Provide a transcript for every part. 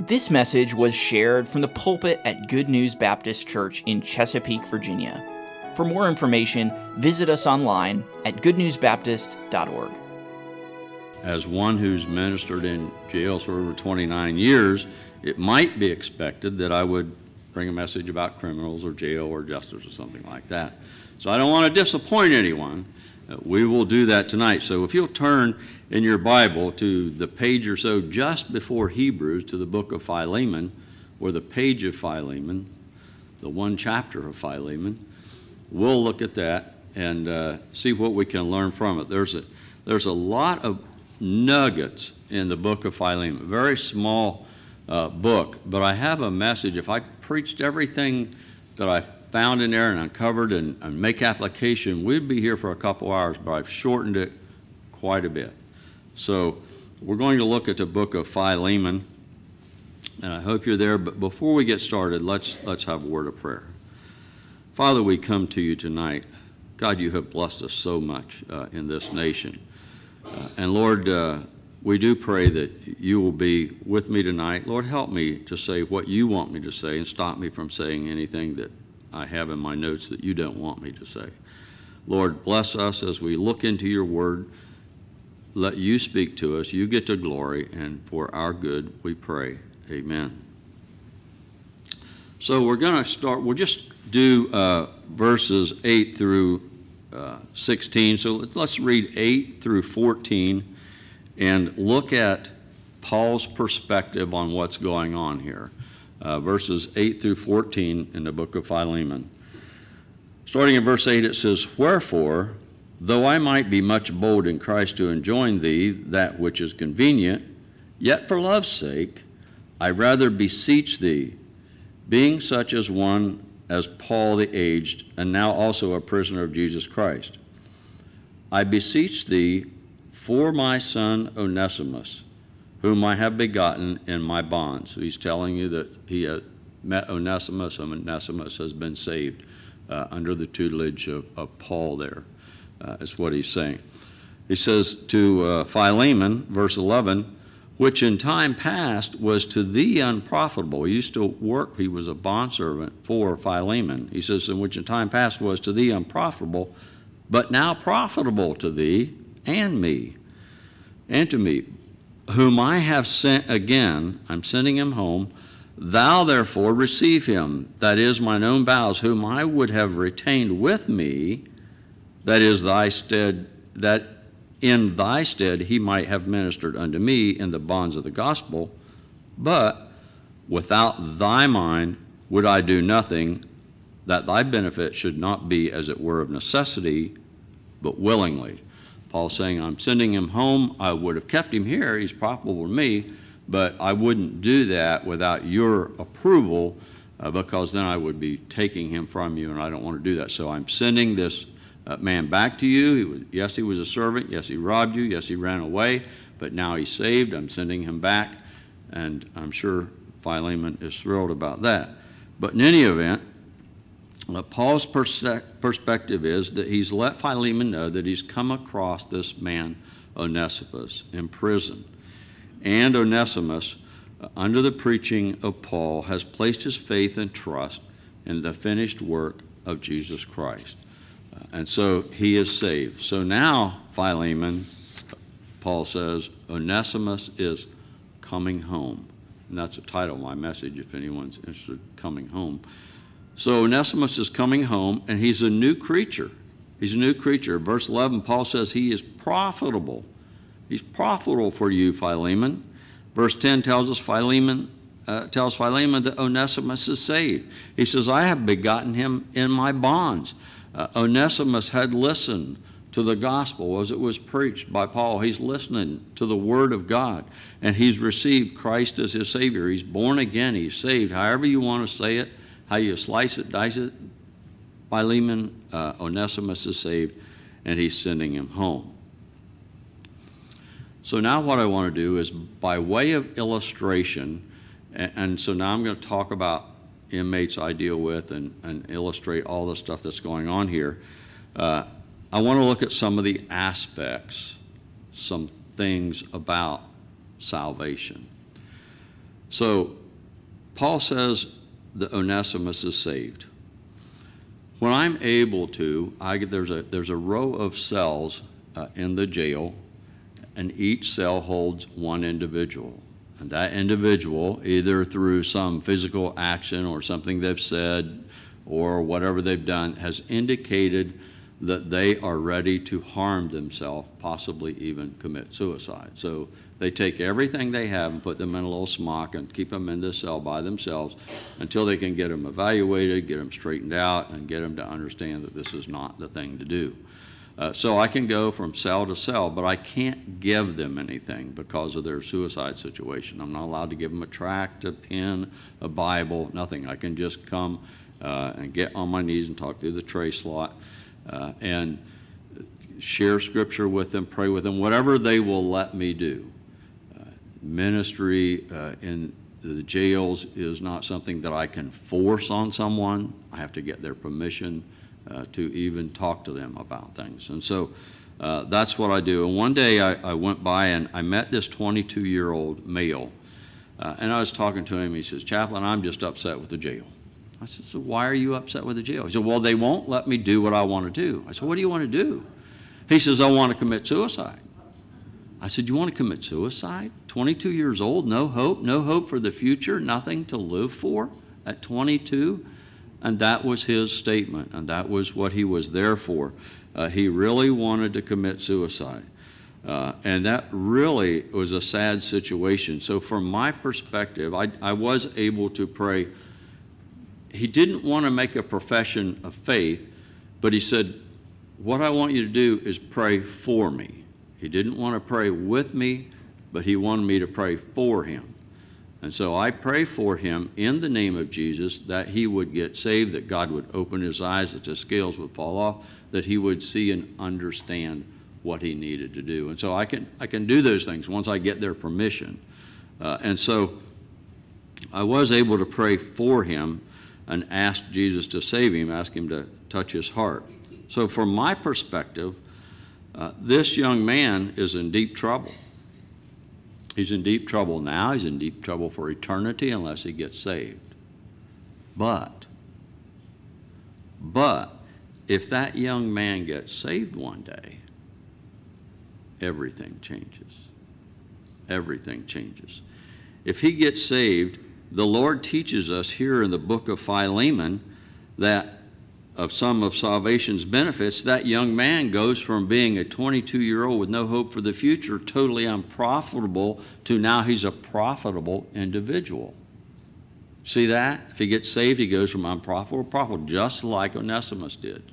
This message was shared from the pulpit at Good News Baptist Church in Chesapeake, Virginia. For more information, visit us online at goodnewsbaptist.org. As one who's ministered in jails for over 29 years, it might be expected that I would bring a message about criminals or jail or justice or something like that. So I don't want to disappoint anyone. We will do that tonight. So if you'll turn in your Bible to the page or so just before Hebrews to the book of Philemon, or the page of Philemon, the one chapter of Philemon, we'll look at that and uh, see what we can learn from it. There's a, there's a lot of nuggets in the book of Philemon, very small uh, book, but I have a message. If I preached everything that I found in there and uncovered and, and make application, we'd be here for a couple hours, but I've shortened it quite a bit. So we're going to look at the book of Philemon, and I hope you're there. But before we get started, let's, let's have a word of prayer. Father, we come to you tonight. God, you have blessed us so much uh, in this nation. Uh, and Lord, uh, we do pray that you will be with me tonight. Lord, help me to say what you want me to say and stop me from saying anything that I have in my notes that you don't want me to say. Lord, bless us as we look into your word let you speak to us. You get to glory, and for our good we pray. Amen. So we're going to start, we'll just do uh, verses 8 through uh, 16. So let's read 8 through 14 and look at Paul's perspective on what's going on here. Uh, verses 8 through 14 in the book of Philemon. Starting in verse 8, it says, Wherefore, Though I might be much bold in Christ to enjoin thee that which is convenient, yet for love's sake I rather beseech thee, being such as one as Paul the aged, and now also a prisoner of Jesus Christ. I beseech thee for my son Onesimus, whom I have begotten in my bonds. So he's telling you that he met Onesimus, and Onesimus has been saved uh, under the tutelage of, of Paul there uh, is what he's saying. He says to uh, Philemon, verse 11, which in time past was to thee unprofitable. He used to work, he was a bondservant for Philemon. He says, in which in time past was to thee unprofitable, but now profitable to thee and me, and to me, whom I have sent again, I'm sending him home. Thou therefore receive him, that is mine own bowels, whom I would have retained with me that is thy stead, that in thy stead he might have ministered unto me in the bonds of the gospel, but without thy mind would I do nothing, that thy benefit should not be as it were of necessity, but willingly. Saying, I'm sending him home. I would have kept him here. He's profitable to me, but I wouldn't do that without your approval uh, because then I would be taking him from you, and I don't want to do that. So I'm sending this uh, man back to you. He was, yes, he was a servant. Yes, he robbed you. Yes, he ran away. But now he's saved. I'm sending him back. And I'm sure Philemon is thrilled about that. But in any event, uh, Paul's perspective is that he's let Philemon know that he's come across this man, Onesimus, in prison. And Onesimus, uh, under the preaching of Paul, has placed his faith and trust in the finished work of Jesus Christ. And so he is saved. So now, Philemon, Paul says, Onesimus is coming home. And that's the title of my message if anyone's interested coming home. So Onesimus is coming home, and he's a new creature. He's a new creature. Verse 11, Paul says he is profitable. He's profitable for you, Philemon. Verse 10 tells us Philemon uh, tells Philemon that Onesimus is saved. He says, I have begotten him in my bonds. Uh, Onesimus had listened to the gospel as it was preached by Paul. He's listening to the word of God, and he's received Christ as his Savior. He's born again, he's saved. However, you want to say it, how you slice it, dice it, Philemon, uh, Onesimus is saved, and he's sending him home. So now, what I want to do is, by way of illustration, and, and so now I'm going to talk about inmates I deal with and, and illustrate all the stuff that's going on here, uh, I want to look at some of the aspects, some things about salvation. So Paul says that Onesimus is saved. When I'm able to, I, there's, a, there's a row of cells uh, in the jail, and each cell holds one individual. And that individual, either through some physical action or something they've said or whatever they've done, has indicated that they are ready to harm themselves, possibly even commit suicide. So they take everything they have and put them in a little smock and keep them in this cell by themselves until they can get them evaluated, get them straightened out, and get them to understand that this is not the thing to do. Uh, so I can go from cell to cell, but I can't give them anything because of their suicide situation. I'm not allowed to give them a tract, a pen, a Bible, nothing. I can just come uh, and get on my knees and talk through the tray slot uh, and share scripture with them, pray with them, whatever they will let me do. Uh, ministry uh, in the jails is not something that I can force on someone. I have to get their permission uh, to even talk to them about things. And so uh, that's what I do. And one day I, I went by and I met this 22 year old male. Uh, and I was talking to him. He says, Chaplain, I'm just upset with the jail. I said, So why are you upset with the jail? He said, Well, they won't let me do what I want to do. I said, What do you want to do? He says, I want to commit suicide. I said, You want to commit suicide? 22 years old, no hope, no hope for the future, nothing to live for at 22? And that was his statement, and that was what he was there for. Uh, he really wanted to commit suicide. Uh, and that really was a sad situation. So, from my perspective, I, I was able to pray. He didn't want to make a profession of faith, but he said, What I want you to do is pray for me. He didn't want to pray with me, but he wanted me to pray for him. And so I pray for him in the name of Jesus that he would get saved, that God would open his eyes, that the scales would fall off, that he would see and understand what he needed to do. And so I can, I can do those things once I get their permission. Uh, and so I was able to pray for him and ask Jesus to save him, ask him to touch his heart. So, from my perspective, uh, this young man is in deep trouble. He's in deep trouble now. He's in deep trouble for eternity unless he gets saved. But, but, if that young man gets saved one day, everything changes. Everything changes. If he gets saved, the Lord teaches us here in the book of Philemon that of some of salvation's benefits, that young man goes from being a 22 year old with no hope for the future, totally unprofitable, to now he's a profitable individual. See that? If he gets saved, he goes from unprofitable to profitable, just like Onesimus did,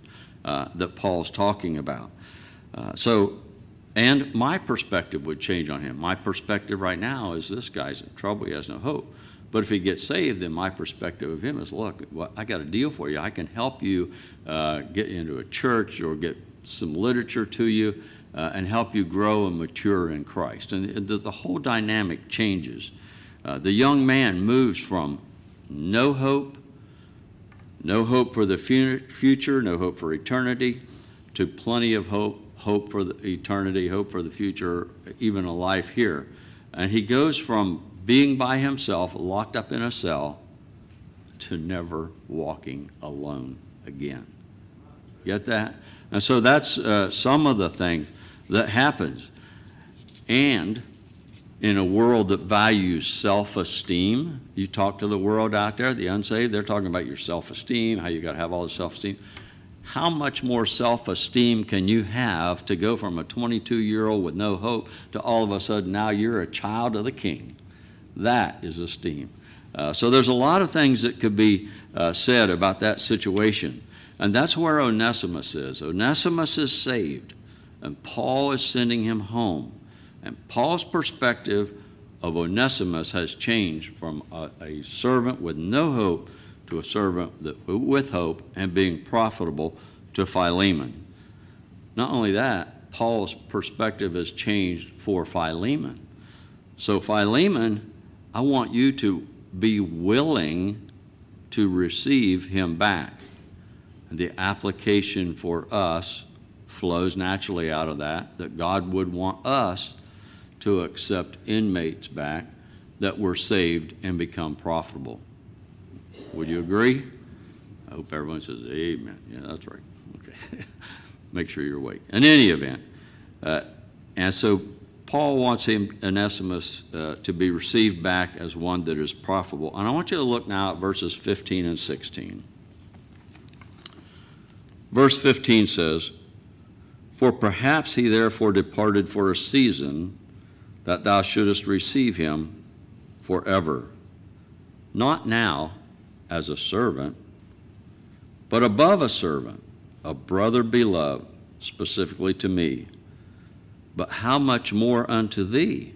uh, that Paul's talking about. Uh, so, and my perspective would change on him. My perspective right now is this guy's in trouble, he has no hope. But if he gets saved, then my perspective of him is look, well, I got a deal for you. I can help you uh, get into a church or get some literature to you uh, and help you grow and mature in Christ. And the, the whole dynamic changes. Uh, the young man moves from no hope, no hope for the future, no hope for eternity, to plenty of hope, hope for eternity, hope for the future, even a life here. And he goes from being by himself, locked up in a cell, to never walking alone again. Get that? And so that's uh, some of the things that happens. And in a world that values self-esteem, you talk to the world out there, the unsaved, they're talking about your self-esteem, how you got to have all the self-esteem. How much more self-esteem can you have to go from a 22-year-old with no hope to all of a sudden now you're a child of the King? That is esteem. Uh, so there's a lot of things that could be uh, said about that situation. And that's where Onesimus is. Onesimus is saved, and Paul is sending him home. And Paul's perspective of Onesimus has changed from a, a servant with no hope to a servant that, with hope and being profitable to Philemon. Not only that, Paul's perspective has changed for Philemon. So Philemon I want you to be willing to receive him back. And the application for us flows naturally out of that, that God would want us to accept inmates back that we're saved and become profitable. Would you agree? I hope everyone says amen. Yeah, that's right. Okay. Make sure you're awake. In any event, uh, and so Paul wants him, Onesimus, uh, to be received back as one that is profitable. And I want you to look now at verses 15 and 16. Verse 15 says, For perhaps he therefore departed for a season, that thou shouldest receive him forever. Not now as a servant, but above a servant, a brother beloved, specifically to me. But how much more unto thee,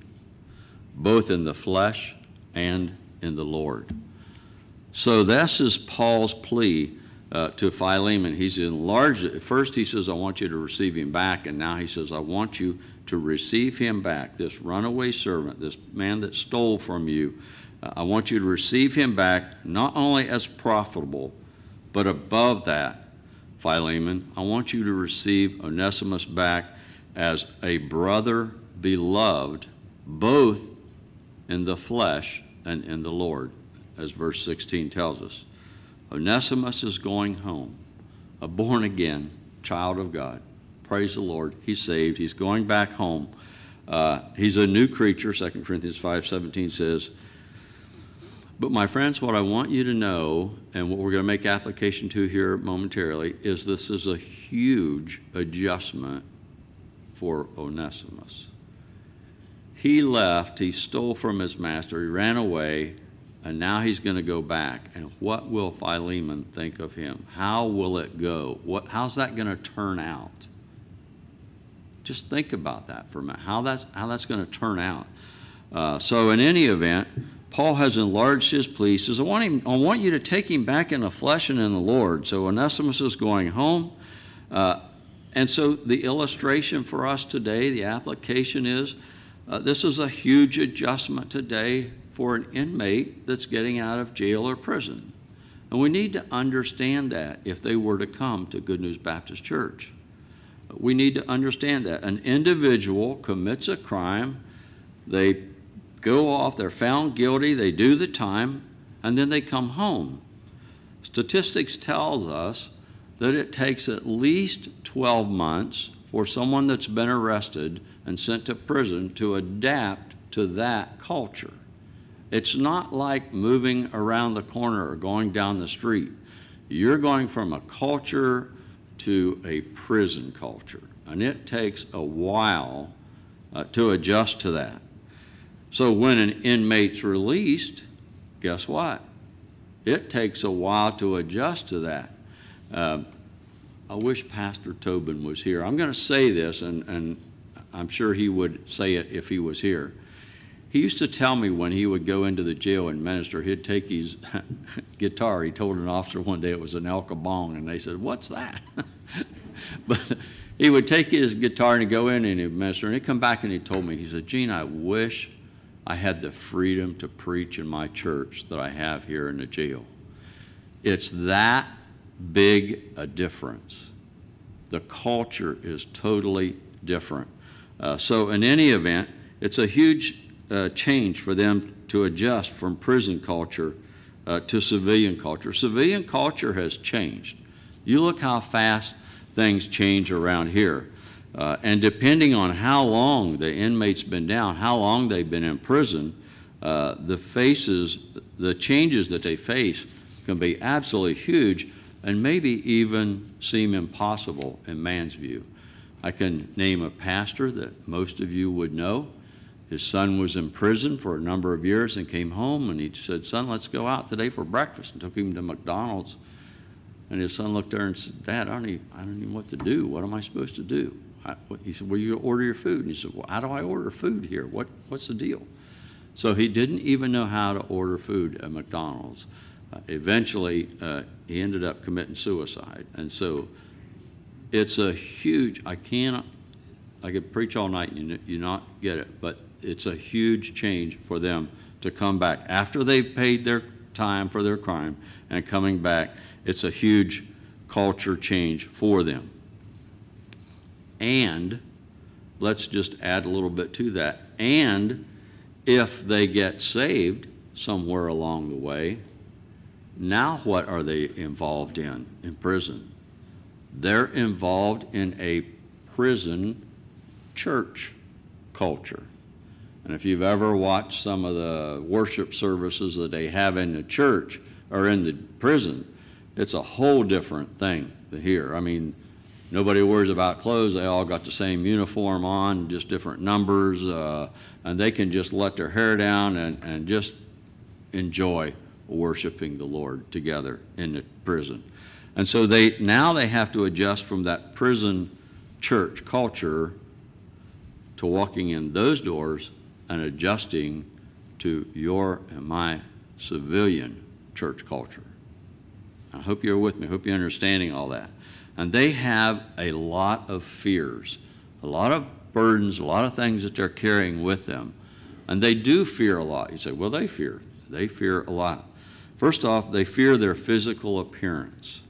both in the flesh and in the Lord? So this is Paul's plea uh, to Philemon. He's enlarged it. First, he says, I want you to receive him back. And now he says, I want you to receive him back, this runaway servant, this man that stole from you. Uh, I want you to receive him back, not only as profitable, but above that, Philemon, I want you to receive Onesimus back as a brother beloved, both in the flesh and in the Lord, as verse 16 tells us. Onesimus is going home, a born again child of God. Praise the Lord. He's saved. He's going back home. Uh, he's a new creature, 2 Corinthians 5.17 says. But my friends, what I want you to know, and what we're going to make application to here momentarily, is this is a huge adjustment for Onesimus. He left, he stole from his master, he ran away, and now he's going to go back. And what will Philemon think of him? How will it go? What, how's that going to turn out? Just think about that for a minute, how that's, how that's going to turn out. Uh, so, in any event, Paul has enlarged his plea. He says, I want, him, I want you to take him back in the flesh and in the Lord. So, Onesimus is going home. Uh, and so, the illustration for us today, the application is uh, this is a huge adjustment today for an inmate that's getting out of jail or prison. And we need to understand that if they were to come to Good News Baptist Church. We need to understand that. An individual commits a crime, they go off, they're found guilty, they do the time, and then they come home. Statistics tells us that it takes at least 12 months for someone that's been arrested and sent to prison to adapt to that culture. It's not like moving around the corner or going down the street. You're going from a culture to a prison culture, and it takes a while uh, to adjust to that. So when an inmate's released, guess what? It takes a while to adjust to that. Uh, I wish Pastor Tobin was here. I'm going to say this, and, and I'm sure he would say it if he was here. He used to tell me when he would go into the jail and minister, he'd take his guitar. He told an officer one day it was an El Kabong, and they said, What's that? but he would take his guitar and go in and he'd minister, and he'd come back and he told me, He said, Gene, I wish I had the freedom to preach in my church that I have here in the jail. It's that big a difference. The culture is totally different. Uh, so, in any event, it's a huge uh, change for them to adjust from prison culture uh, to civilian culture. Civilian culture has changed. You look how fast things change around here. Uh, and depending on how long the inmate's been down, how long they've been in prison, uh, the faces, the changes that they face can be absolutely huge and maybe even seem impossible in man's view. I can name a pastor that most of you would know his son was in prison for a number of years and came home and he said, Son, let's go out today for breakfast. And took him to McDonald's. And his son looked there and said, Dad, I don't, even, I don't even know what to do. What am I supposed to do? I, he said, Well, you order your food. And he said, Well, how do I order food here? What, what's the deal? So he didn't even know how to order food at McDonald's. Uh, eventually, uh, he ended up committing suicide. And so it's a huge, I cannot, I could preach all night and you, you not get it, but it's a huge change for them to come back after they've paid their time for their crime and coming back. It's a huge culture change for them. And let's just add a little bit to that. And if they get saved somewhere along the way, now what are they involved in in prison? They're involved in a prison church culture. And if you've ever watched some of the worship services that they have in the church or in the prison, it's a whole different thing here. I mean, nobody worries about clothes. They all got the same uniform on, just different numbers, uh, and they can just let their hair down and, and just enjoy worshiping the Lord together in the prison. And so they now they have to adjust from that prison church culture to walking in those doors and adjusting to your and my civilian church culture. I hope you're with me. I hope you're understanding all that. And they have a lot of fears, a lot of burdens, a lot of things that they're carrying with them. And they do fear a lot. You say, well, they fear. They fear a lot. First off, they fear their physical appearance.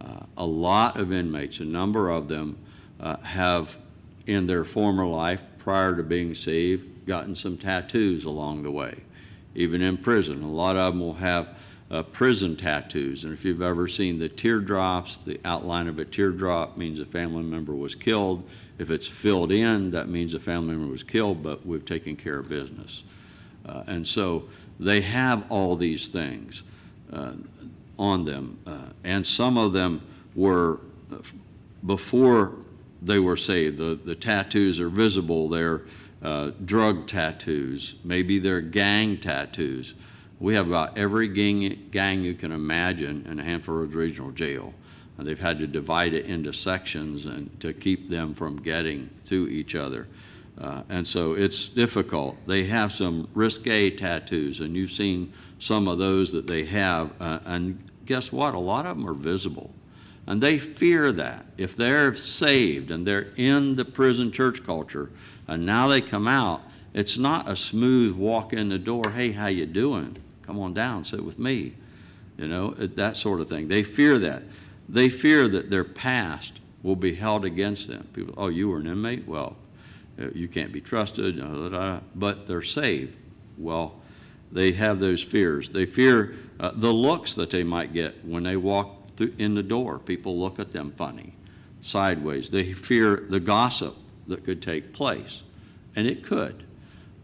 Uh, a lot of inmates, a number of them, uh, have in their former life, prior to being saved, gotten some tattoos along the way. Even in prison, a lot of them will have uh, prison tattoos. And if you've ever seen the teardrops, the outline of a teardrop means a family member was killed. If it's filled in, that means a family member was killed, but we've taken care of business. Uh, and so they have all these things uh, on them. Uh, and some of them were uh, before they were saved. The, the tattoos are visible. They're uh, drug tattoos, maybe they're gang tattoos. We have about every gang, gang you can imagine in Hampton Roads Regional Jail. And they've had to divide it into sections and to keep them from getting to each other. Uh, and so it's difficult. They have some risque tattoos, and you've seen some of those that they have. Uh, and guess what? A lot of them are visible. And they fear that. If they're saved and they're in the prison church culture, and now they come out, it's not a smooth walk in the door, hey, how you doing? Come on down, sit with me. You know, that sort of thing. They fear that. They fear that their past will be held against them. People, oh, you were an inmate? Well, you can't be trusted, but they're saved. Well, they have those fears. They fear uh, the looks that they might get when they walk in the door. People look at them funny, sideways. They fear the gossip that could take place, and it could.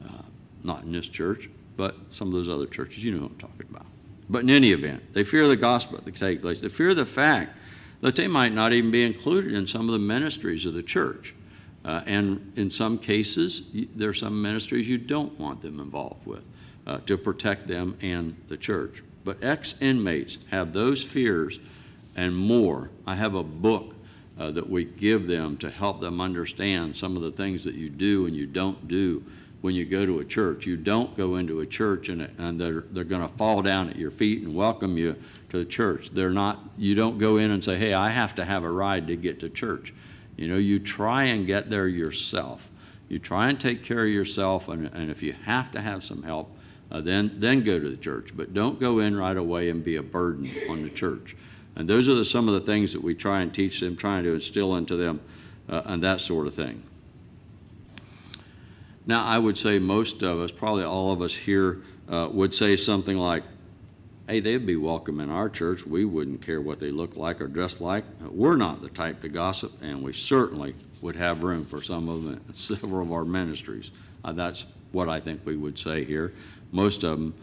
Uh, not in this church, but some of those other churches. You know what I'm talking about. But in any event, they fear the gospel that could take place. They fear the fact that they might not even be included in some of the ministries of the church. Uh, and in some cases, there are some ministries you don't want them involved with uh, to protect them and the church. But ex inmates have those fears and more. I have a book uh, that we give them to help them understand some of the things that you do and you don't do when you go to a church. You don't go into a church and, and they're, they're going to fall down at your feet and welcome you to the church. They're not, you don't go in and say, hey, I have to have a ride to get to church. You know, you try and get there yourself. You try and take care of yourself, and, and if you have to have some help, uh, then, then go to the church. But don't go in right away and be a burden on the church. And those are the, some of the things that we try and teach them, trying to instill into them, uh, and that sort of thing. Now, I would say most of us, probably all of us here, uh, would say something like, hey, they'd be welcome in our church. We wouldn't care what they look like or dress like. We're not the type to gossip, and we certainly would have room for some of them, in several of our ministries. Uh, that's what I think we would say here. Most of them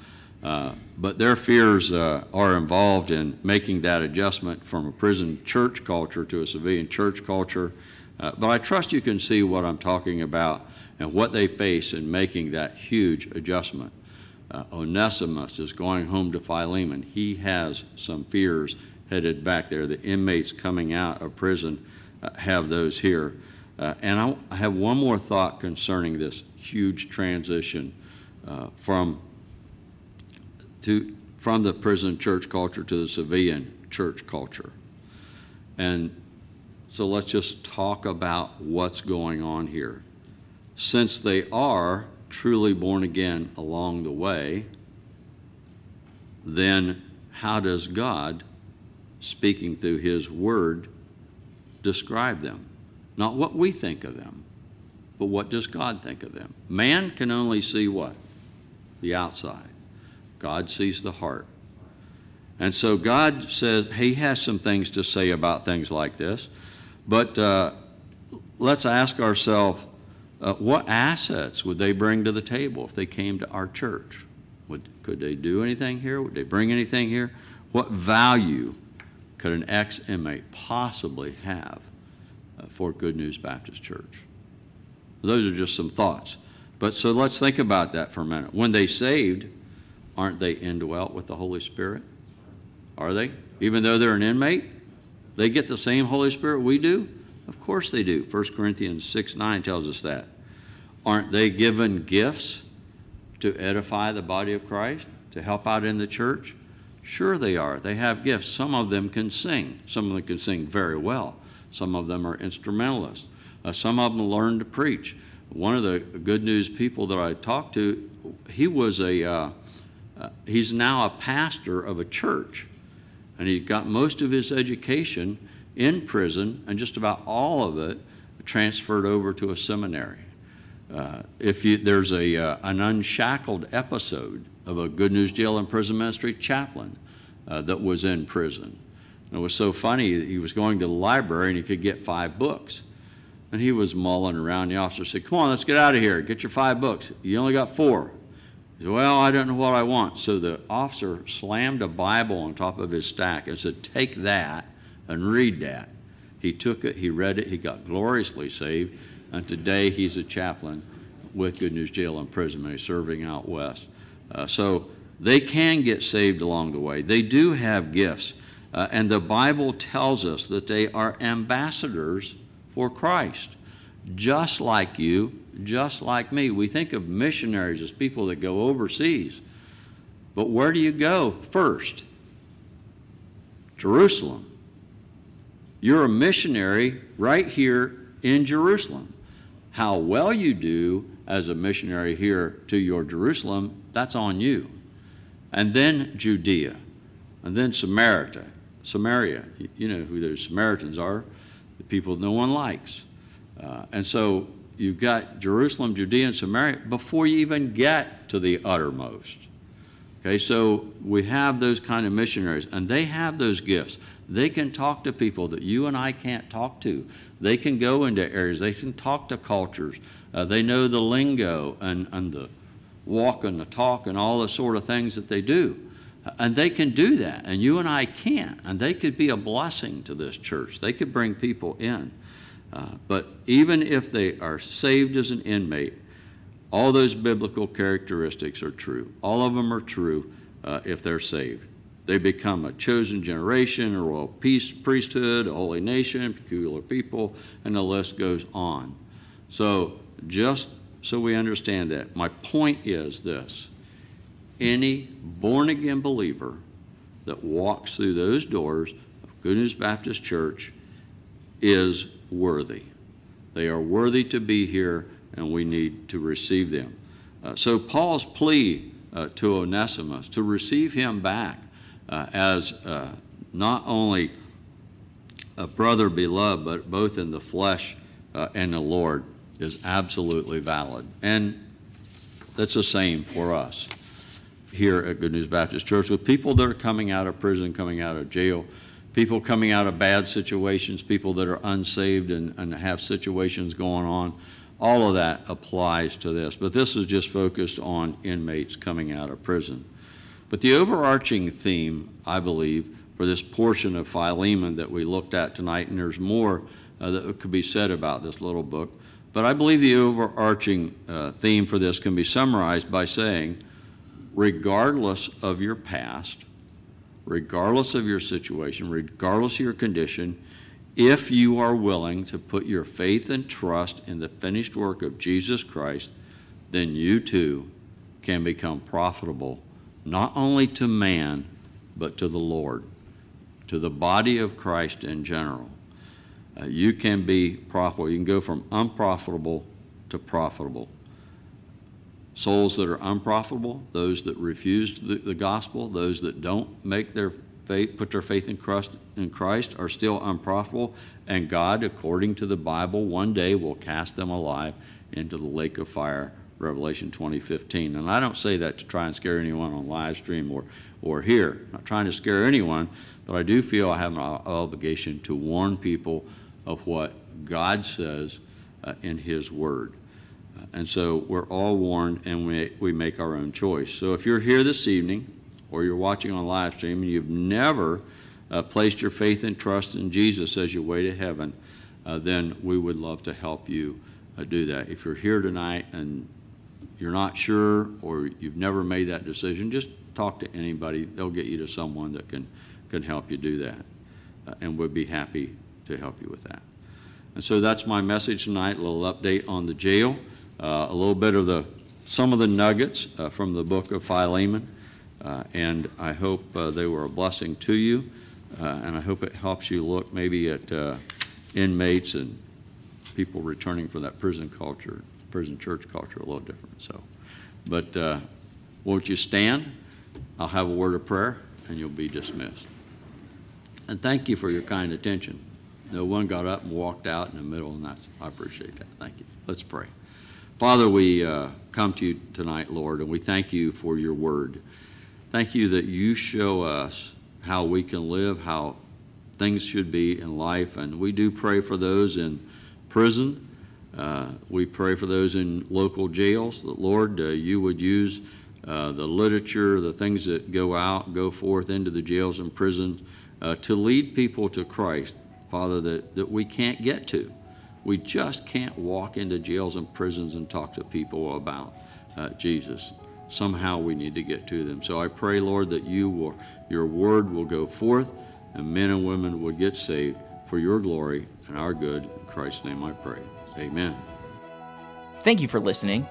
uh, but their fears uh, are involved in making that adjustment from a prison church culture to a civilian church culture. Uh, but I trust you can see what I'm talking about and what they face in making that huge adjustment. Uh, Onesimus is going home to Philemon. He has some fears headed back there. The inmates coming out of prison uh, have those here. and I, I, have one more thought concerning this huge transition from to, from the prison church culture to the civilian church culture. And so let's just talk about what's going on here. Since they are truly born again along the way, then how does God, speaking through His Word, describe them? Not what we think of them, but what does God think of them? Man can only see what? the outside. God sees the heart. And so God says He has some things to say about things like this. But uh, let's ask ourselves uh, what assets would they bring to the table if they came to our church? Would, could they do anything here? Would they bring anything here? What value could an ex inmate possibly have uh, for Good News Baptist Church? Those are just some thoughts. But so let's think about that for a minute. When they saved, aren't they indwelt with the Holy Spirit? Are they? Even though they're an inmate, they get the same Holy Spirit we do? Of course they do. 1 Corinthians 6 9 tells us that. Aren't they given gifts to edify the body of Christ, to help out in the church? Sure, they are. They have gifts. Some of them can sing. Some of them can sing very well. Some of them are instrumentalists. Uh, some of them learn to preach. One of the good news people that I talked to, he was a, uh, uh, he's now a pastor of a church. And he got most of his education in prison, and just about all of it transferred over to a seminary. Uh, if you, there's a, uh, an unshackled episode of a Good News Jail and Prison Ministry chaplain uh, that was in prison. And it was so funny, he was going to the library and he could get five books. And he was mulling around. The officer said, Come on, let's get out of here. Get your five books. You only got four. He said, Well, I don't know what I want. So the officer slammed a Bible on top of his stack and said, Take that and read that. He took it, he read it, he got gloriously saved, and today he's a chaplain with Good News Jail and Prison, he's serving out west. Uh, so they can get saved along the way. They do have gifts, uh, and the Bible tells us that they are ambassadors for Christ, just like you, just like me. We think of missionaries as people that go overseas, but where do you go first? Jerusalem. You're a missionary right here in Jerusalem. How well you do as a missionary here to your Jerusalem, that's on you. And then Judea, and then Samaria. Samaria, you know who those Samaritans are, the people no one likes. Uh, and so you've got Jerusalem, Judea, and Samaria before you even get to the uttermost. Okay, so we have those kind of missionaries, and they have those gifts. They can talk to people that you and I can't talk to. They can go into areas, they can talk to cultures. Uh, they know the lingo and, and the walk and the talk and all the sort of things that they do. And they can do that, and you and I can't. And they could be a blessing to this church. They could bring people in. Uh, but even if they are saved as an inmate, all those biblical characteristics are true. All of them are true uh, if they're saved. They become a chosen generation, a royal peace, priesthood, a holy nation, peculiar people, and the list goes on. So, just so we understand that, my point is this any born again believer that walks through those doors of Good News Baptist Church is worthy. They are worthy to be here, and we need to receive them. Uh, so, Paul's plea uh, to Onesimus to receive him back uh, as uh, not only a brother beloved, but both in the flesh uh, and the Lord is absolutely valid. And that's the same for us here at Good News Baptist Church with people that are coming out of prison, coming out of jail, people coming out of bad situations, people that are unsaved and, and have situations going on. All of that applies to this, but this is just focused on inmates coming out of prison. But the overarching theme, I believe, for this portion of Philemon that we looked at tonight, and there's more uh, that could be said about this little book, but I believe the overarching uh, theme for this can be summarized by saying, regardless of your past, regardless of your situation, regardless of your condition, if you are willing to put your faith and trust in the finished work of Jesus Christ, then you too can become profitable not only to man, but to the Lord, to the body of Christ in general. Uh, you can be profitable. You can go from unprofitable to profitable. Souls that are unprofitable, those that refuse the, the gospel, those that don't make their faith, put their faith in Christ, in Christ, are still unprofitable. And God, according to the Bible, one day will cast them alive into the lake of fire Revelation 20:15. And I don't say that to try and scare anyone on live stream or, or here. I'm not trying to scare anyone, but I do feel I have an obligation to warn people of what God says uh, in His Word. Uh, and so we're all warned and we, we make our own choice. So if you're here this evening or you're watching on live stream and you've never uh, placed your faith and trust in Jesus as your way to heaven, uh, then we would love to help you uh, do that. If you're here tonight and you're not sure or you've never made that decision, just talk to anybody. They'll get you to someone that can, can help you do that. Uh, and we'd be happy to help you with that. And so that's my message tonight, a little update on the jail, uh, a little bit of the some of the nuggets uh, from the book of Philemon. Uh, and I hope uh, they were a blessing to you. Uh, and I hope it helps you look maybe at inmates and people returning from that prison culture prison church culture a little different. So, but won't you stand? I'll have a word of prayer, and you'll be dismissed. And thank you for your kind attention. No one got up and walked out in the middle, and that's I appreciate that. Thank you. Let's pray. Father, we uh, come to you tonight, Lord, and we thank you for your word. Thank you that you show us how we can live, how things should be in life, and we do pray for those in prison uh, we pray for those in local jails that, Lord, uh, you would use uh, the literature, the things that go out, go forth into the jails and prisons uh, to lead people to Christ, Father, that, that we can't get to. We just can't walk into jails and prisons and talk to people about uh, Jesus. Somehow we need to get to them. So I pray, Lord, that you will, your word will go forth and men and women will get saved for your glory and our good. In Christ's name I pray. Amen. Thank you for listening.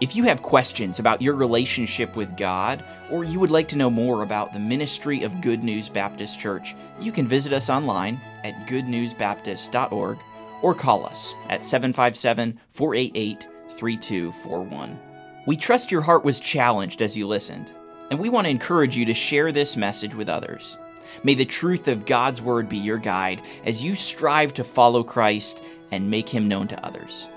If you have questions about your relationship with God, or you would like to know more about the ministry of Good News Baptist Church, you can visit us online at goodnewsbaptist.org or call us at 757 488 3241. We trust your heart was challenged as you listened, and we want to encourage you to share this message with others. May the truth of God's Word be your guide as you strive to follow Christ and make him known to others.